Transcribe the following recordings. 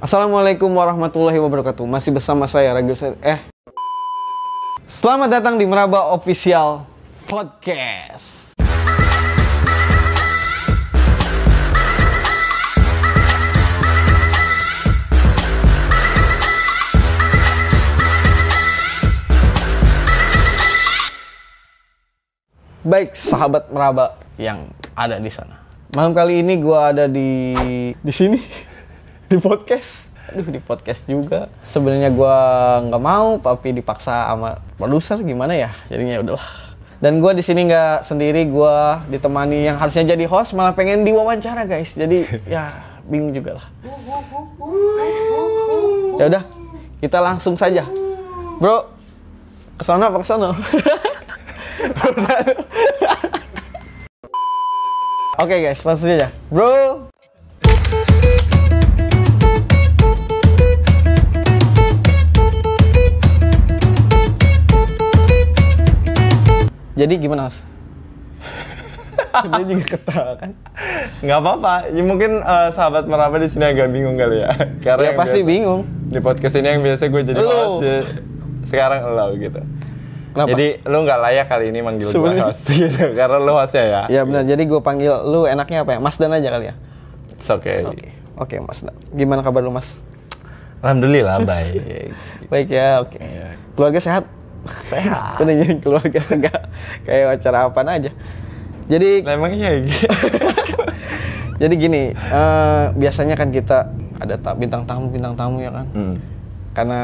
Assalamualaikum warahmatullahi wabarakatuh. Masih bersama saya Ragil eh Selamat datang di Meraba Official Podcast. Baik, sahabat Meraba yang ada di sana. Malam kali ini gua ada di di sini di podcast. Aduh, di podcast juga. Sebenarnya gua nggak mau, tapi dipaksa sama produser gimana ya? Jadinya ya udahlah. Dan gua di sini nggak sendiri, gua ditemani yang harusnya jadi host malah pengen diwawancara, guys. Jadi ya bingung juga lah. Ya udah, kita langsung saja. Bro, ke sana apa ke sana? Oke guys, langsung saja. Bro. Jadi gimana, Mas? Dia juga ketawa kan? nggak apa-apa ya mungkin eh, sahabat meraba di sini agak bingung kali ya karena Ya pasti biasa- bingung. di podcast ini yang biasa gue jadi host ya, sekarang lo gitu Kenapa? jadi lu nggak layak kali ini manggil gue host gitu karena lu hostnya ya Ya benar, jadi gue panggil lu enaknya apa ya? Mas Dan aja kali ya? It's okay. Oke, oke Mas Dan. Gimana kabar lu Mas? alhamdulillah baik Baik ya, oke. Keluarga sehat? Sehat Udah jadi keluarga enggak kayak acara apa aja. Jadi nah, emangnya gitu jadi gini, eh, biasanya kan kita ada ta- bintang tamu bintang tamu ya kan? hmm. Karena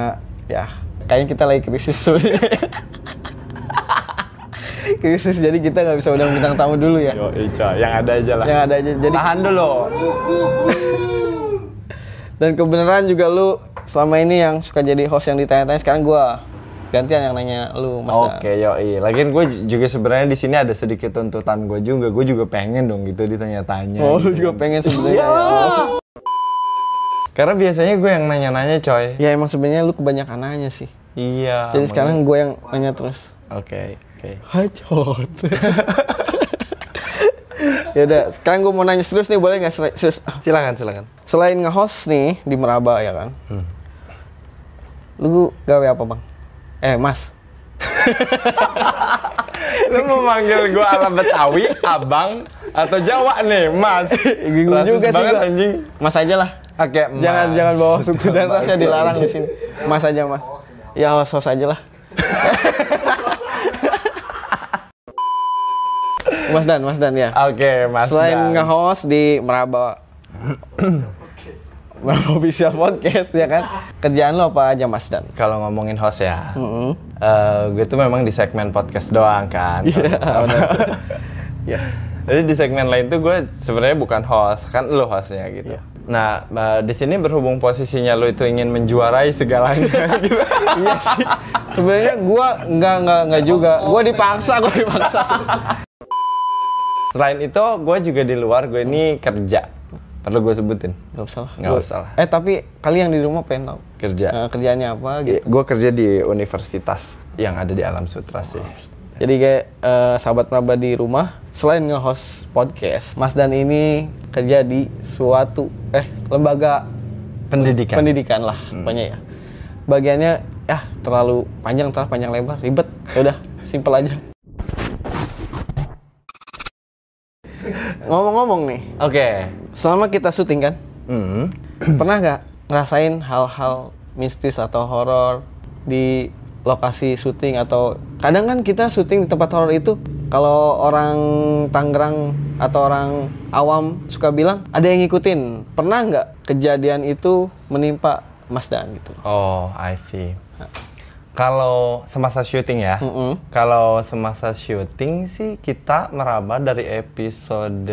ya kayaknya kita lagi krisis sebenarnya. krisis jadi kita nggak bisa undang bintang tamu dulu ya. yo Ica yang ada aja lah Yang ada aja jadi tahan dulu dan kebenaran juga lu selama ini yang suka jadi host yang ditanya-tanya sekarang gua gantian yang nanya lu Mas. Oke, yo Lagian gue juga sebenarnya di sini ada sedikit tuntutan gue juga. Gue juga pengen dong gitu ditanya-tanya. Oh, lu gitu. juga pengen sebenarnya. Iya. ya? Oh. Karena biasanya gue yang nanya-nanya, coy. Ya emang sebenarnya lu kebanyakan nanya sih. Iya. Jadi sekarang gue yang nanya terus. Oke, oke. Hajot. ya udah, sekarang gue mau nanya serius nih, boleh nggak seri- serius? Silakan, silakan. Selain nge-host nih di Meraba ya kan, Hmm. lu gawe apa bang? Eh mas, Lu mau manggil gue ala Betawi, abang, atau Jawa nih, mas? bingung juga sih gua. anjing. Mas aja lah. Oke, Jangan Mas. jangan bawa suku dan ras ya dilarang di sini. Mas aja mas. Ya host host aja lah. mas Dan, Mas Dan ya. Oke, mas. Selain nge-host di Meraba Meraba Official Podcast ya kan. Kerjaan lo apa aja Mas Dan? Kalau ngomongin host ya, Mm-mm. eh, gue tuh memang di segmen podcast doang kan. Iya, benar. Ya. Jadi di segmen lain tuh gue sebenarnya bukan host, kan lo hostnya gitu. Iya. Nah, eh, di sini berhubung posisinya lo itu ingin menjuarai segalanya gitu. iya sih. Sebenarnya gua nggak nggak nggak juga. Gua dipaksa, gua dipaksa. Selain itu, gue juga di luar gue ini kerja. Perlu gue sebutin Gak usah lah. Gua- usah lah. Eh tapi kalian di rumah pengen tahu kerja. eh, kerjaannya apa gitu. Gue kerja di universitas yang ada di Alam Sutra sih. Jadi kayak eh, sahabat Meraba di rumah, selain nge-host podcast, Mas Dan ini kerja di suatu eh lembaga Pendidikan. pendidikan lah, pokoknya ya. Bagiannya ya terlalu panjang, terlalu panjang lebar, ribet. Ya udah, simpel aja. Ngomong-ngomong nih, Oke. selama kita syuting kan, Hmm. pernah nggak ngerasain hal-hal mistis atau horor di lokasi syuting atau kadang kan kita syuting di tempat horor itu kalau orang Tangerang atau orang awam suka bilang ada yang ngikutin pernah nggak kejadian itu menimpa Mas Dan gitu Oh, I see. Kalau semasa syuting ya, Mm-mm. kalau semasa syuting sih kita meraba dari episode,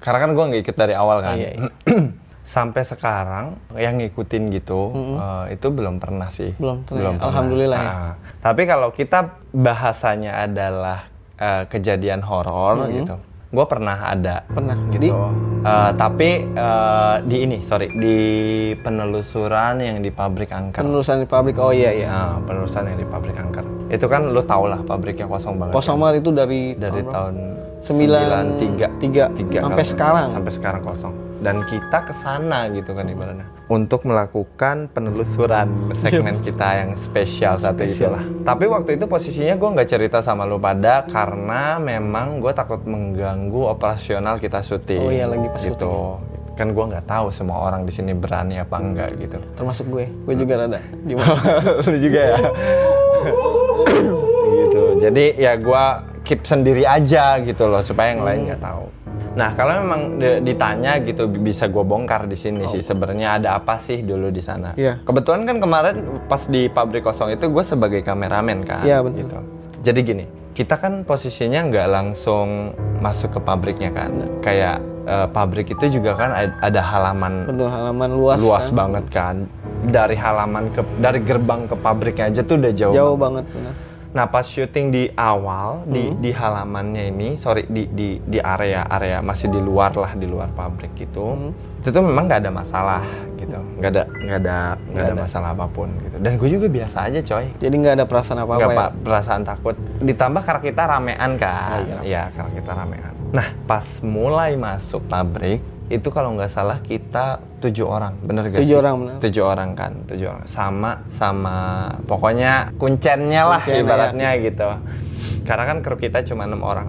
karena kan gue nggak ikut dari awal kan. Iya, iya. Sampai sekarang yang ngikutin gitu, eh, itu belum pernah sih. Belum pernah ya? Alhamdulillah ya. Nah, tapi kalau kita bahasanya adalah eh, kejadian horor gitu, gue pernah ada. pernah Gitu. jadi Eh, tapi eh, di ini, sorry, di penelusuran yang di pabrik angker. penelusuran di pabrik oh iya iya Nah, penelusuran yang di pabrik angker. Itu kan lu tau lah pabriknya kosong banget. kosong kan? banget itu dari dari tahun Sembilan- 93 tiga. Tiga Sampai sekarang. Sampai sekarang kosong. Dan kita ke sana gitu kan ibaratnya. Untuk melakukan penelusuran segmen kita yang spesial satu Spesial. itulah. Tapi waktu itu posisinya gue nggak cerita sama lu pada karena memang gue takut mengganggu operasional kita syuting Oh iya, lagi pas gitu. kan gue nggak tahu semua orang di sini berani apa enggak gitu. Termasuk gue. Gue juga rada. Gimana? lu juga ya? Gitu. Jadi ya gua keep sendiri aja gitu loh supaya yang lain nggak tahu nah kalau memang di- ditanya gitu bi- bisa gue bongkar di sini sih sebenarnya ada apa sih dulu di sana Iya. kebetulan kan kemarin pas di pabrik kosong itu gue sebagai kameramen kan Iya, betul. gitu jadi gini kita kan posisinya nggak langsung masuk ke pabriknya kan kayak eh, pabrik itu juga kan ad- ada halaman Penuh halaman luas. luas kan? banget kan dari halaman ke dari gerbang ke pabriknya aja tuh udah jauh, Jauh banget. banget. benar. Nah pas syuting di awal di Hmm. di halamannya ini sorry di di di area area masih di luar lah di luar pabrik gitu Hmm. itu tuh memang nggak ada masalah gitu nggak ada nggak ada nggak ada masalah apa pun gitu dan gue juga biasa aja coy Jadi nggak ada perasaan apa-apa nggak ya? pak perasaan takut ditambah karena kita ramean kan Oh, iya. ya karena kita ramean nah pas mulai masuk pabrik itu kalau nggak salah kita tujuh orang bener gak Tujuh sih orang, bener. tujuh orang kan tujuh orang sama sama pokoknya kuncennya lah Kuncen, ibaratnya gitu karena kan kru kita cuma enam orang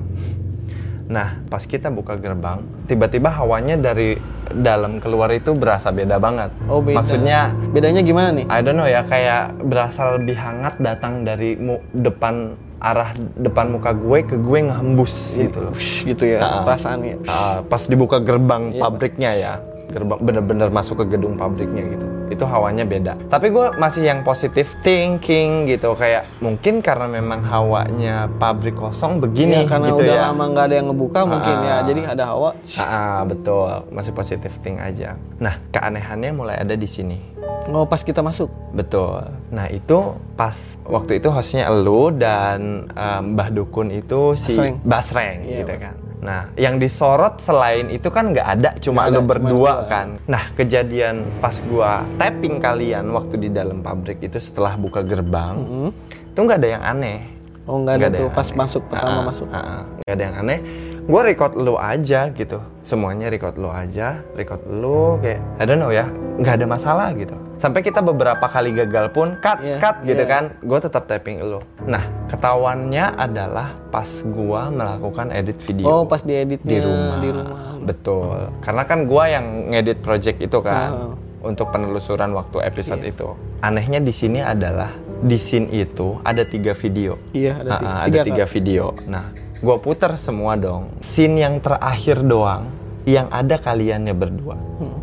Nah, pas kita buka gerbang, tiba-tiba hawanya dari dalam keluar itu berasa beda banget. Oh beda. Maksudnya bedanya gimana nih? I don't know ya kayak berasa lebih hangat datang dari mu- depan arah depan muka gue ke gue ngehembus gitu loh. Gitu ya Ah. perasaannya. Ah, pas dibuka gerbang Iya, pabriknya ya, gerbang bener-bener masuk ke gedung pabriknya gitu. Itu hawanya beda. Tapi gue masih yang positif thinking gitu kayak mungkin karena memang hawanya pabrik kosong begini Iya, karena gitu udah ya. lama nggak ada yang ngebuka mungkin ya. Ah. Jadi ada hawa. Ah, betul, masih positif think aja. Nah, keanehannya mulai ada di sini. Oh pas kita masuk. Betul. Nah itu pas waktu itu hostnya elu dan eh, Mbah Dukun itu si Basreng. Basreng Iya, gitu kan. Nah yang disorot selain itu kan nggak ada, cuma lu ada, berdua kan. Nah kejadian pas gua tapping kalian waktu di dalam pabrik itu setelah buka gerbang, Mm-mm. itu nggak ada yang aneh. Oh nggak ada tuh yang pas aneh. masuk pertama Ah, masuk. ah, ah. nggak ada yang aneh. Gue record lu aja gitu, semuanya record lu aja, record lu kayak I don't know ya, nggak ada masalah gitu. Sampai kita beberapa kali gagal pun cut Iya, cut gitu iya. kan, gue tetap tapping lu. Nah ketahuannya adalah pas gua melakukan edit video Oh pas dieditnya di rumah. Di rumah. Betul, karena kan gua yang ngedit project itu kan Ah. untuk penelusuran waktu episode Iya. itu. Anehnya di sini adalah di scene itu ada tiga video. Iya ada Ah, tiga. ada tiga, tiga video. Nah, gua putar semua dong. Scene yang terakhir doang yang ada kaliannya berdua. Hmm.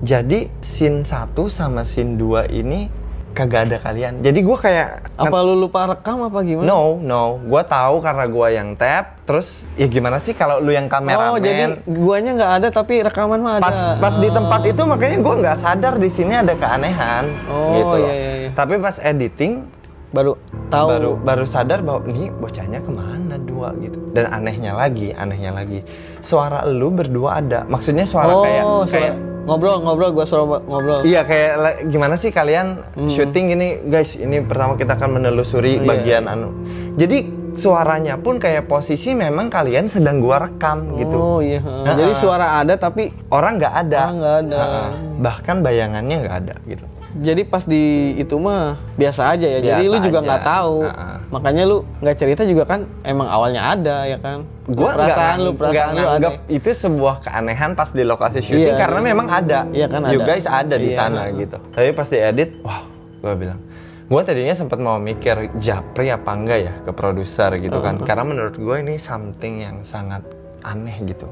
Jadi scene 1 sama scene 2 ini kagak ada kalian. Jadi gua kayak Apa lu lupa rekam apa gimana? No, no. Gua tahu karena gua yang tap. Terus ya gimana sih kalau lu yang kameramen? Oh jadi guanya nggak ada tapi rekaman mah ada. pas pas di tempat itu makanya gua nggak sadar di sini ada keanehan Oh, gitu loh. iya, iya, iya. Tapi pas editing baru tahu. baru baru sadar bahwa ini bocahnya ke mana dua gitu. Dan anehnya lagi, anehnya lagi, suara lu berdua ada. Maksudnya suara oh, kayak suara- kayak ngobrol ngobrol gua suruh ngobrol. Iya kayak gimana sih kalian syuting ini guys ini pertama kita akan menelusuri Hmm. Oh, iya. bagian anu. Jadi suaranya pun kayak posisi memang kalian sedang gua rekam gitu. Oh iya. Jadi suara ada tapi Orang nggak ada. Ah, nggak ada. Bahkan bayangannya nggak ada gitu. Jadi pas di itu mah biasa aja ya. jadi Biasa lu juga nggak tahu. Ha-ha. Makanya lu nggak cerita juga kan emang awalnya ada ya kan. Gua perasaan lu perasaan nggak lu ada. itu sebuah keanehan pas di lokasi syuting Iya. karena memang ada. Iya kan You ada. guys ada di Iya. sana gitu. Tapi pas diedit, wah, gua bilang, gua tadinya sempat mau mikir japri apa enggak ya ke produser gitu kan. Karena menurut gue ini something yang sangat aneh gitu.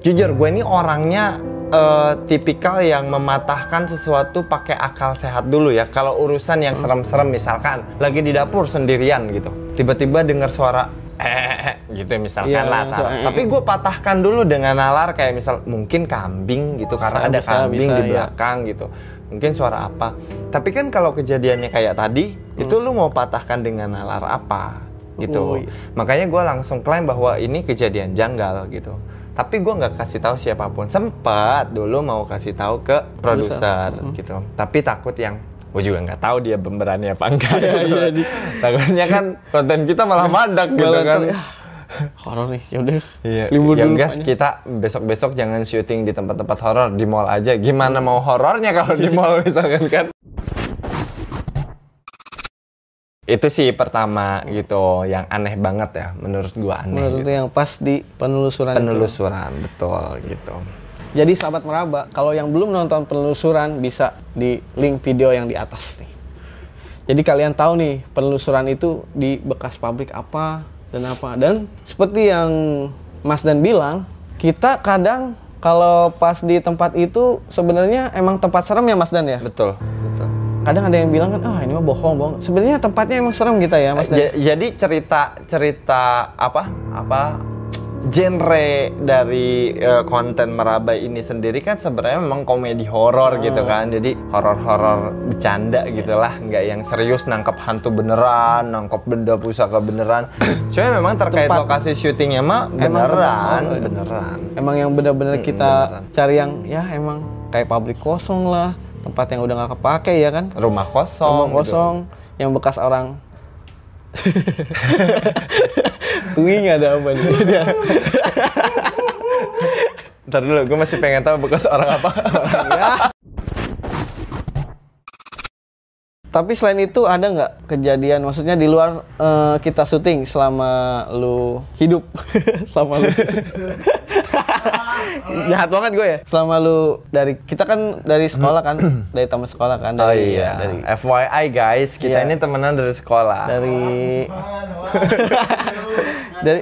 Jujur, gue ini orangnya eh, tipikal yang mematahkan sesuatu pakai akal sehat dulu ya. Kalau urusan yang serem-serem misalkan lagi di dapur sendirian gitu, tiba-tiba dengar suara eh gitu misalkan Iya, lah. eh. Tapi gue patahkan dulu dengan nalar kayak misal mungkin kambing gitu karena Bisa, ada bisa, kambing bisa, di iya. belakang gitu. Mungkin suara apa. Tapi kan kalau kejadiannya kayak tadi, itu lu mau patahkan dengan nalar apa gitu. Hmm. Makanya gue langsung klaim bahwa ini kejadian janggal gitu. Tapi gue nggak kasih tahu siapa pun. Sempat dulu mau kasih tahu ke produser Hmm. gitu. Tapi takut yang gue juga nggak tahu dia pemberani apa enggak. gitu. iya, di- Takutnya kan konten kita malah mandak gitu Malah kan. horor nih ya udah Iya, libur ya dulu guys, kita besok-besok jangan syuting di tempat-tempat horor, di mall aja. Gimana mau horornya kalau di mall misalkan kan? Itu sih pertama gitu, yang aneh banget ya, menurut gua aneh. menurut gitu. itu yang pas di penelusuran itu. Penelusuran, betul gitu. Jadi sahabat meraba, kalau yang belum nonton penelusuran bisa di link video yang di atas nih. Jadi kalian tahu nih penelusuran itu di bekas pabrik apa dan apa. Dan seperti yang Mas Dan bilang, kita kadang kalau pas di tempat itu sebenarnya emang tempat serem ya Mas Dan ya. Betul. Kadang ada yang bilang kan, ah ini mah bohong, bohong. Sebenarnya tempatnya emang serem kita ya Mas. Ja- jadi cerita cerita apa apa genre dari eh, konten meraba ini sendiri kan sebenarnya memang komedi horor Ah. gitu kan jadi horor-horor bercanda gitulah nggak yang serius nangkep hantu beneran nangkep benda pusaka beneran cuma memang terkait Tempat- lokasi syutingnya mah Emang beneran bener. beneran Emang yang benar-benar Mm, kita beneran. cari yang ya emang kayak pabrik kosong lah, tempat yang udah nggak kepake ya kan. rumah kosong Rumah gitu. kosong yang bekas orang Tui nggak ada apa nih dia. Ntar dulu, gue masih pengen tahu bekas orang apa. Ya. Tapi selain itu ada nggak kejadian, maksudnya di luar eh, kita syuting selama lu hidup, selama lu jahat banget gue ya. Selama lu dari kita kan dari sekolah kan, dari taman sekolah kan, oh dari iya, ya, dari FYI guys, kita Iya. ini temenan dari sekolah. dari dari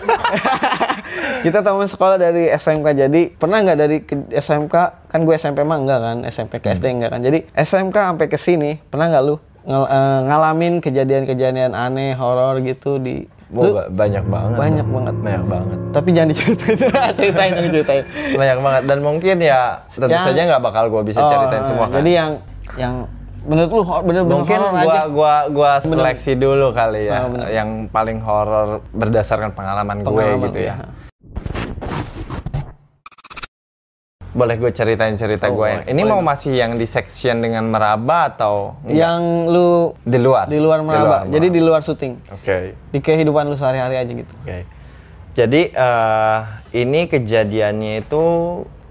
kita teman sekolah dari SMK jadi pernah nggak dari ke SMK kan gue SMP mah enggak kan SMP ke SD enggak kan. Jadi SMK sampai ke sini pernah nggak lu eh, ngalamin kejadian-kejadian aneh horor gitu di lu ba- banyak banget. banyak banget Banyak banget. tapi jangan diceritain ceritain dong ceritain Banyak banget. Dan mungkin ya tentu Yang- saja nggak bakal gue bisa Oh, ceritain semua kan. jadi yang yang menurut lu bener-bener mungkin horor gua aja gua gua seleksi dulu kali ya bener. yang paling horor berdasarkan pengalaman, Pengalaman, gue gitu ya. iya. Boleh gue ceritain cerita Oh, gue yang ini mau dong. masih yang di section dengan meraba atau enggak? yang lu di luar? di luar meraba jadi di luar syuting Oke. di kehidupan lu sehari-hari aja gitu Oke. Jadi eh, ini kejadiannya itu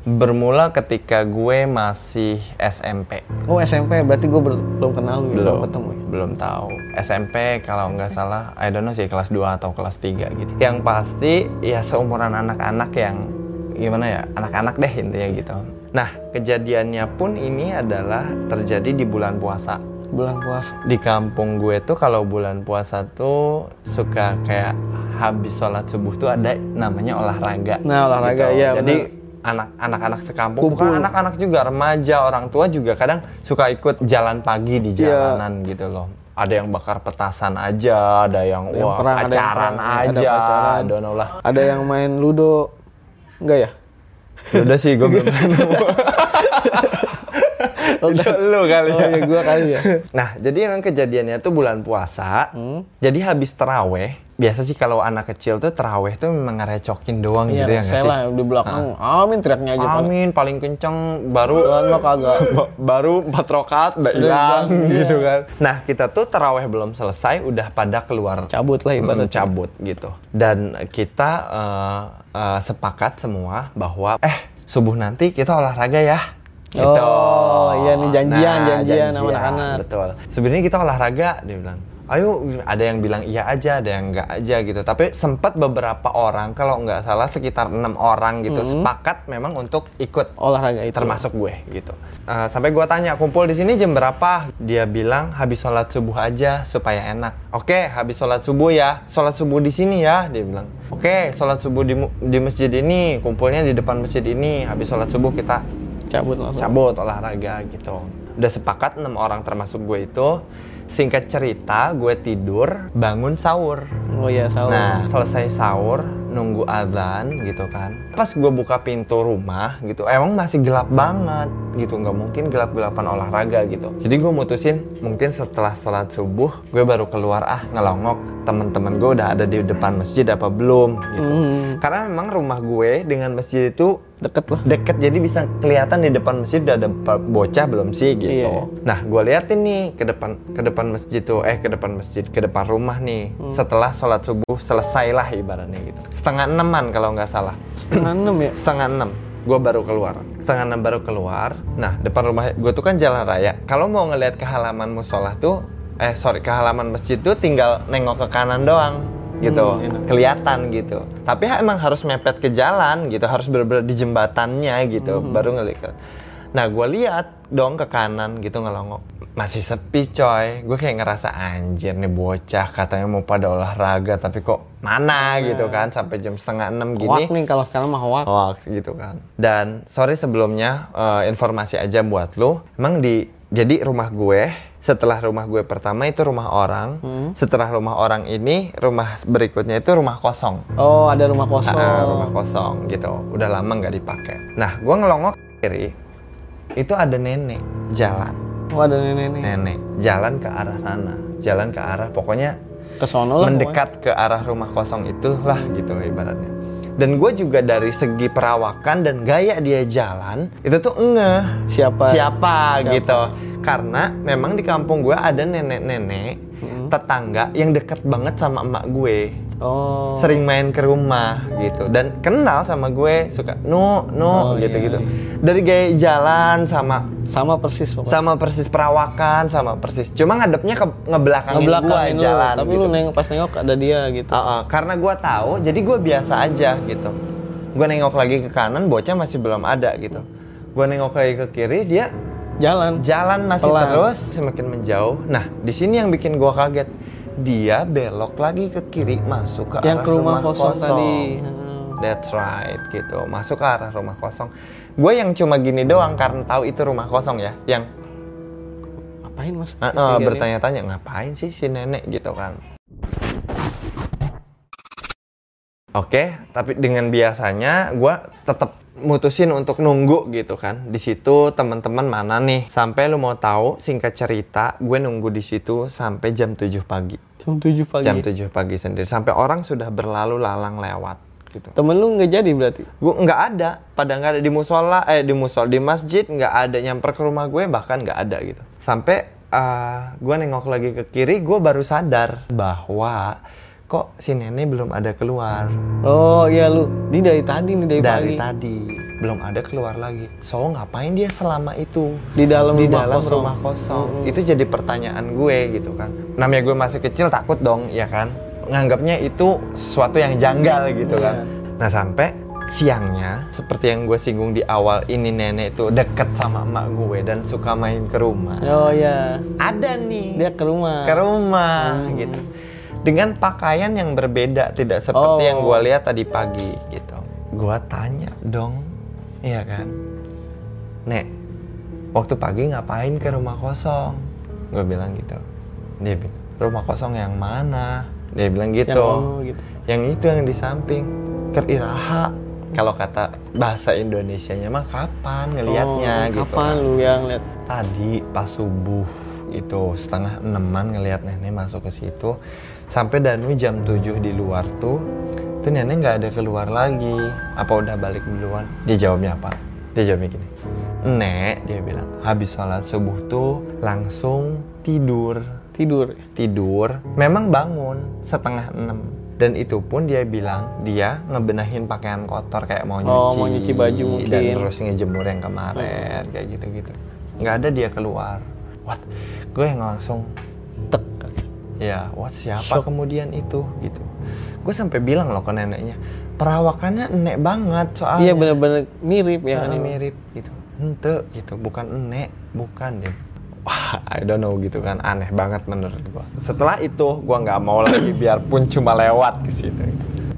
bermula ketika gue masih SMP. Oh SMP berarti gue belum kenal lu ya, belum ketemu ya. belum tahu. SMP kalau nggak salah, I don't know sih kelas 2 atau kelas 3 gitu. Yang pasti ya seumuran anak-anak yang gimana ya, anak-anak deh intinya gitu. Nah, kejadiannya pun ini adalah terjadi di bulan puasa. Bulan puasa. Di kampung gue tuh kalau bulan puasa tuh suka kayak habis sholat subuh tuh ada namanya olahraga. Nah, olahraga, iya, Jadi benar. anak anak-anak sekampung Kumpul. bukan anak-anak juga remaja orang tua juga kadang suka ikut jalan pagi di Iya. jalanan gitu loh ada yang bakar petasan aja ada yang, Ada yang wah perang, ada yang pacaran perang, ada aja pacaran. Lah Ada yang main ludo enggak ya? Ya udah sih gue belum nemu itu lu kali Oh ya iya gua kali ya. Nah, jadi emang kejadiannya tuh bulan puasa. Hmm. Jadi habis teraweh, biasa sih kalau anak kecil tuh teraweh tuh memang ngerecokin doang Iya, gitu ya nggak sih? lah di belakang. Amin teriaknya aja. Amin, paling kenceng baru mah kagak. ba- baru empat rokat udah hilang hilang, iya. gitu kan. Nah, kita tuh teraweh belum selesai udah pada keluar Cabut lah ibarat. Mm, cabut gitu. Dan kita eh, eh, sepakat semua bahwa eh subuh nanti kita olahraga ya. Gitu. Oh, iya nih, janjian, janjian sama anak-anak. Betul. Sebenarnya kita olahraga dia bilang. Ayo, ada yang bilang iya aja, ada yang enggak aja gitu. Tapi sempat beberapa orang, kalau nggak salah sekitar enam orang gitu, sepakat memang untuk ikut Olahraga itu. termasuk gue gitu. Eh, sampai gue tanya kumpul di sini jam berapa? Dia bilang habis sholat subuh aja supaya enak. Oke, habis sholat subuh ya. Sholat subuh di sini ya. Dia bilang. Oke, sholat subuh di di masjid ini. Kumpulnya di depan masjid ini. Habis sholat subuh kita cabut langsung. cabut olahraga gitu. Udah sepakat enam orang termasuk gue itu. Singkat cerita, gue tidur, bangun sahur. Oh iya, sahur. Nah, selesai sahur, nunggu azan gitu kan. Pas gue buka pintu rumah gitu, emang masih gelap banget gitu. Nggak mungkin gelap-gelapan olahraga gitu. Jadi gue mutusin mungkin setelah sholat subuh, gue baru keluar ah ngelongok. Temen-temen gue udah ada di depan masjid apa belum gitu. Hmm. Karena memang rumah gue dengan masjid itu Deket lah. deket jadi bisa kelihatan di depan masjid udah ada bocah belum sih gitu. Iya. Nah, gue liatin nih ke depan ke depan masjid tuh, eh ke depan masjid, ke depan rumah nih. Hmm. Setelah sholat subuh selesai lah ibaratnya gitu. Setengah enaman kalau nggak salah. Setengah enam ya. Setengah enam, gue baru keluar. Setengah enam baru keluar. Nah, depan rumah gue tuh kan jalan raya. Kalau mau ngelihat ke halaman musola tuh, eh sorry ke halaman masjid tuh tinggal nengok ke kanan doang gitu Hmm, enak. kelihatan gitu tapi emang harus mepet ke jalan gitu harus bener-bener di jembatannya gitu Hmm. baru ngelihat nah gue lihat dong ke kanan gitu ngelongok masih sepi coy gue kayak ngerasa anjir nih bocah katanya mau pada olahraga tapi kok mana gitu kan sampai jam setengah enam gini Hoak nih kalau sekarang mah hoak. hoax gitu kan. Dan sorry sebelumnya eh, informasi aja buat lu. Emang di jadi rumah gue setelah rumah gue pertama itu rumah orang. Hmm. Setelah rumah orang ini rumah berikutnya itu rumah kosong. Oh ada rumah kosong. Ah, rumah kosong gitu. Udah lama nggak dipakai. Nah, gue ngelongok kiri. Itu ada nenek jalan. Oh ada nenek-nenek. Nenek jalan ke arah sana. Jalan ke arah pokoknya Ke sono lah. mendekat ke arah rumah kosong itulah gitu ibaratnya. Dan gue juga dari segi perawakan dan gaya dia jalan itu tuh ngeh pokoknya. Siapa? siapa, Siapa? gitu. Karena memang di kampung gue ada nenek-nenek Hmm. tetangga yang deket banget sama emak gue. Oh. Sering main ke rumah gitu dan kenal sama gue suka nu nu Oh, gitu-gitu. iya. Dari gaya jalan sama Sama persis pokoknya. sama persis perawakan sama persis. Cuma ngadepnya ke ngebelakangin, Ngebelakangin gue lu, jalan Tapi gitu. lu nengok pas nengok ada dia gitu. Uh-uh, karena gue tahu, jadi gue biasa aja gitu. Gue nengok lagi ke kanan, bocah masih belum ada gitu. Gue nengok lagi ke kiri, dia Jalan. jalan masih Pelan. terus semakin menjauh. Nah, di sini yang bikin gue kaget, dia belok lagi ke kiri masuk ke Yang arah ke rumah kosong, tadi. That's right gitu, masuk ke arah rumah kosong. Gue yang cuma gini doang karena tahu itu rumah kosong ya, yang Ngapain mas? uh, uh, bertanya-tanya ngapain sih si nenek gitu kan. Oke, tapi dengan biasanya gue tetap mutusin untuk nunggu gitu kan. Di situ teman-teman mana nih? Sampai lu mau tahu singkat cerita, gue nunggu di situ sampai jam 7 pagi. Jam 7 pagi. Jam 7 pagi sendiri. Sampai orang sudah berlalu lalang lewat gitu. Temen lu nggak jadi berarti? Gue nggak ada, pada nggak ada di musola, eh di musola di masjid nggak ada nyamper ke rumah gue bahkan nggak ada gitu. Sampai uh, gue nengok lagi ke kiri, gue baru sadar bahwa kok si nenek belum ada keluar Oh iya lu. Ini dari tadi nih dari, dari pagi. tadi belum ada keluar lagi. So ngapain dia selama itu Di dalam di rumah dalam kosong. rumah kosong? Itu jadi pertanyaan gue gitu kan. Namanya gue masih kecil takut dong, ya kan? Nganggapnya itu sesuatu yang janggal gitu kan. Iya. Nah sampai siangnya seperti yang gue singgung di awal ini nenek itu deket sama emak gue dan suka main ke rumah. Oh iya. Ada nih Dia ke rumah. ke rumah Hmm. gitu dengan pakaian yang berbeda tidak seperti Oh. yang gue lihat tadi pagi gitu. Gue tanya dong iya kan? Nek waktu pagi ngapain ke rumah kosong? Gue bilang gitu. Dia bilang rumah kosong yang mana? Dia bilang Yang gitu ono gitu. yang itu yang di samping ke Iraha kalau kata bahasa Indonesianya mah kapan ngelihatnya Oh, gitu Kapan kan. lu yang lihat? tadi pas subuh itu setengah enaman ngelihat nenek masuk ke situ sampai Danu jam 7 di luar tuh itu nenek nggak ada keluar lagi. Apa udah balik duluan? Dia jawabnya apa? Dia jawabnya gini. Nek dia bilang habis sholat subuh tuh langsung tidur. Tidur. tidur memang bangun setengah enam. Dan itu pun dia bilang dia ngebenahin pakaian kotor kayak mau Oh, nyuci, mau nyuci baju mungkin. dan terus ngejemur yang kemarin kayak gitu gitu nggak ada dia keluar. What? Gue yang langsung Tek. Ya what siapa Shock. kemudian itu gitu. Gue sampai bilang loh ke neneknya perawakannya enek banget soalnya. Iya bener-bener mirip ya. ini mirip gitu. Ente gitu. Bukan enek bukan deh wah I don't know gitu kan. Aneh banget menurut gua. Setelah itu gua nggak mau lagi biarpun cuma lewat ke situ.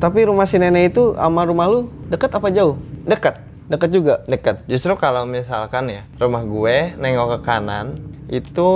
Tapi rumah si nenek itu sama rumah lu deket apa jauh? deket. Deket juga. deket. Justru kalau misalkan ya rumah gue nengok ke kanan itu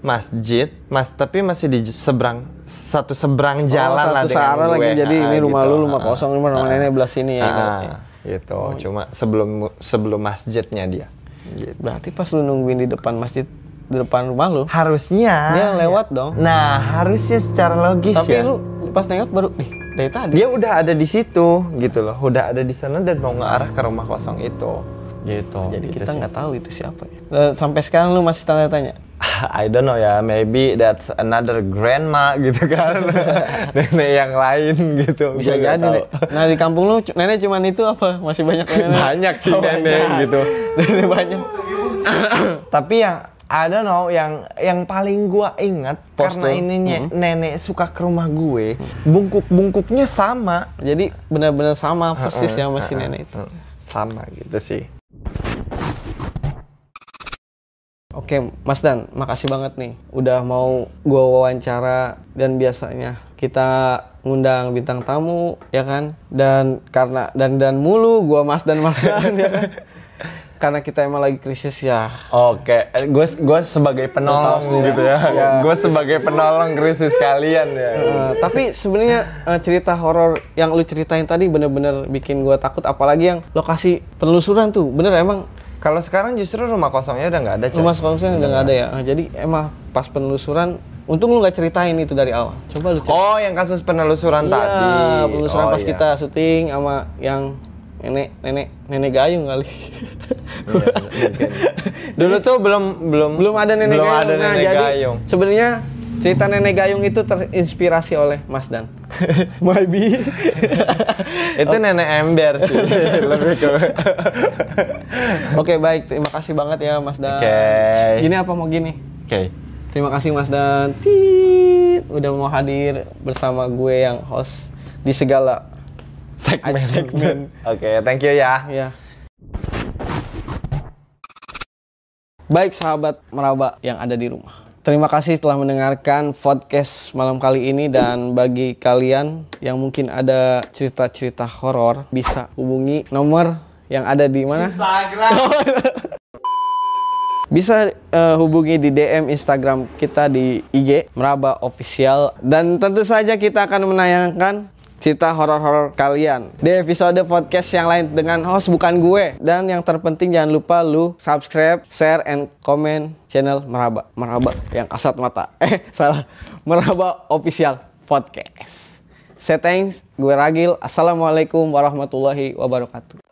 masjid mas tapi masih di seberang satu seberang jalan oh, lah satu dengan searah gue lagi. Jadi Ah, ini rumah gitu. lu rumah Ah, kosong, rumah rumah ah. nenek belah sini ya. Ah, gitu cuma sebelum sebelum masjidnya dia gitu. Berarti pas lu nungguin di depan masjid di depan rumah lu, harusnya dia lewat dong. Nah, harusnya secara logis Tapi ya. lu pas nengok baru, ih Dari tadi. dia udah ada di situ gitu loh udah ada di sana dan mau ngarah ke rumah kosong itu gitu Jadi gitu kita nggak tahu itu siapa ya. Eh, Sampai sekarang lu masih tanya-tanya. I don't know ya maybe that's another grandma gitu kan nenek yang lain gitu Bisa jadi tahu. Nah di kampung lu nenek cuman itu apa? Masih banyak nenek? banyak sih Oh, nenek banyak. gitu Nenek banyak. tapi yang I don't know yang yang paling gua ingat Postur. karena ini nye- nenek suka ke rumah gue bungkuk-bungkuknya sama Jadi benar-benar sama persis ya sama si Heeh, nenek itu. sama gitu sih Oke, Mas Dan, makasih banget nih. Udah mau gua wawancara dan biasanya kita ngundang bintang tamu ya kan? Dan karena dan dan mulu gua Mas dan Mas Dan ya kan? Karena kita emang lagi krisis ya. Oke, gue gue sebagai penolong sih gitu ya. Ya. Gue sebagai penolong krisis kalian ya. Eh, tapi sebenarnya eh, cerita horor yang lu ceritain tadi bener-bener bikin gua takut. Apalagi yang lokasi penelusuran tuh. Bener emang Kalau sekarang justru rumah kosongnya udah nggak ada. Coy. rumah sekolahnya udah nggak ada ya Eh, jadi emang pas penelusuran untung lu nggak ceritain itu dari awal coba lu cerita Oh, yang kasus penelusuran iya, tadi. penelusuran Oh, pas iya. kita syuting sama yang nenek nenek nenek gayung kali Iya, mungkin. Dulu tuh belum belum belum ada nenek belum gayung ada nah nenek jadi gayung. sebenarnya cerita nenek gayung itu terinspirasi oleh Mas Dan maybe Itu nenek ember sih, lebih ke. Oke baik, terima kasih banget ya Mas Dan. Oke. Gini apa mau gini? Oke. Terima kasih Mas Dan. Tit, udah mau hadir bersama gue yang host di segala Segmen. segmen. Oke, thank you ya. ya. Baik sahabat meraba yang ada di rumah. Terima kasih telah mendengarkan podcast malam kali ini dan bagi kalian yang mungkin ada cerita-cerita horor bisa hubungi nomor yang ada di mana? Bisa eh, hubungi di DM Instagram kita di IG Meraba Official dan tentu saja kita akan menayangkan cerita horor-horor kalian di episode podcast yang lain dengan host bukan gue dan yang terpenting jangan lupa lu subscribe, share, and comment channel Meraba Meraba yang kasat mata eh salah Meraba Official Podcast. Saya thanks, gue Ragil. Assalamualaikum warahmatullahi wabarakatuh.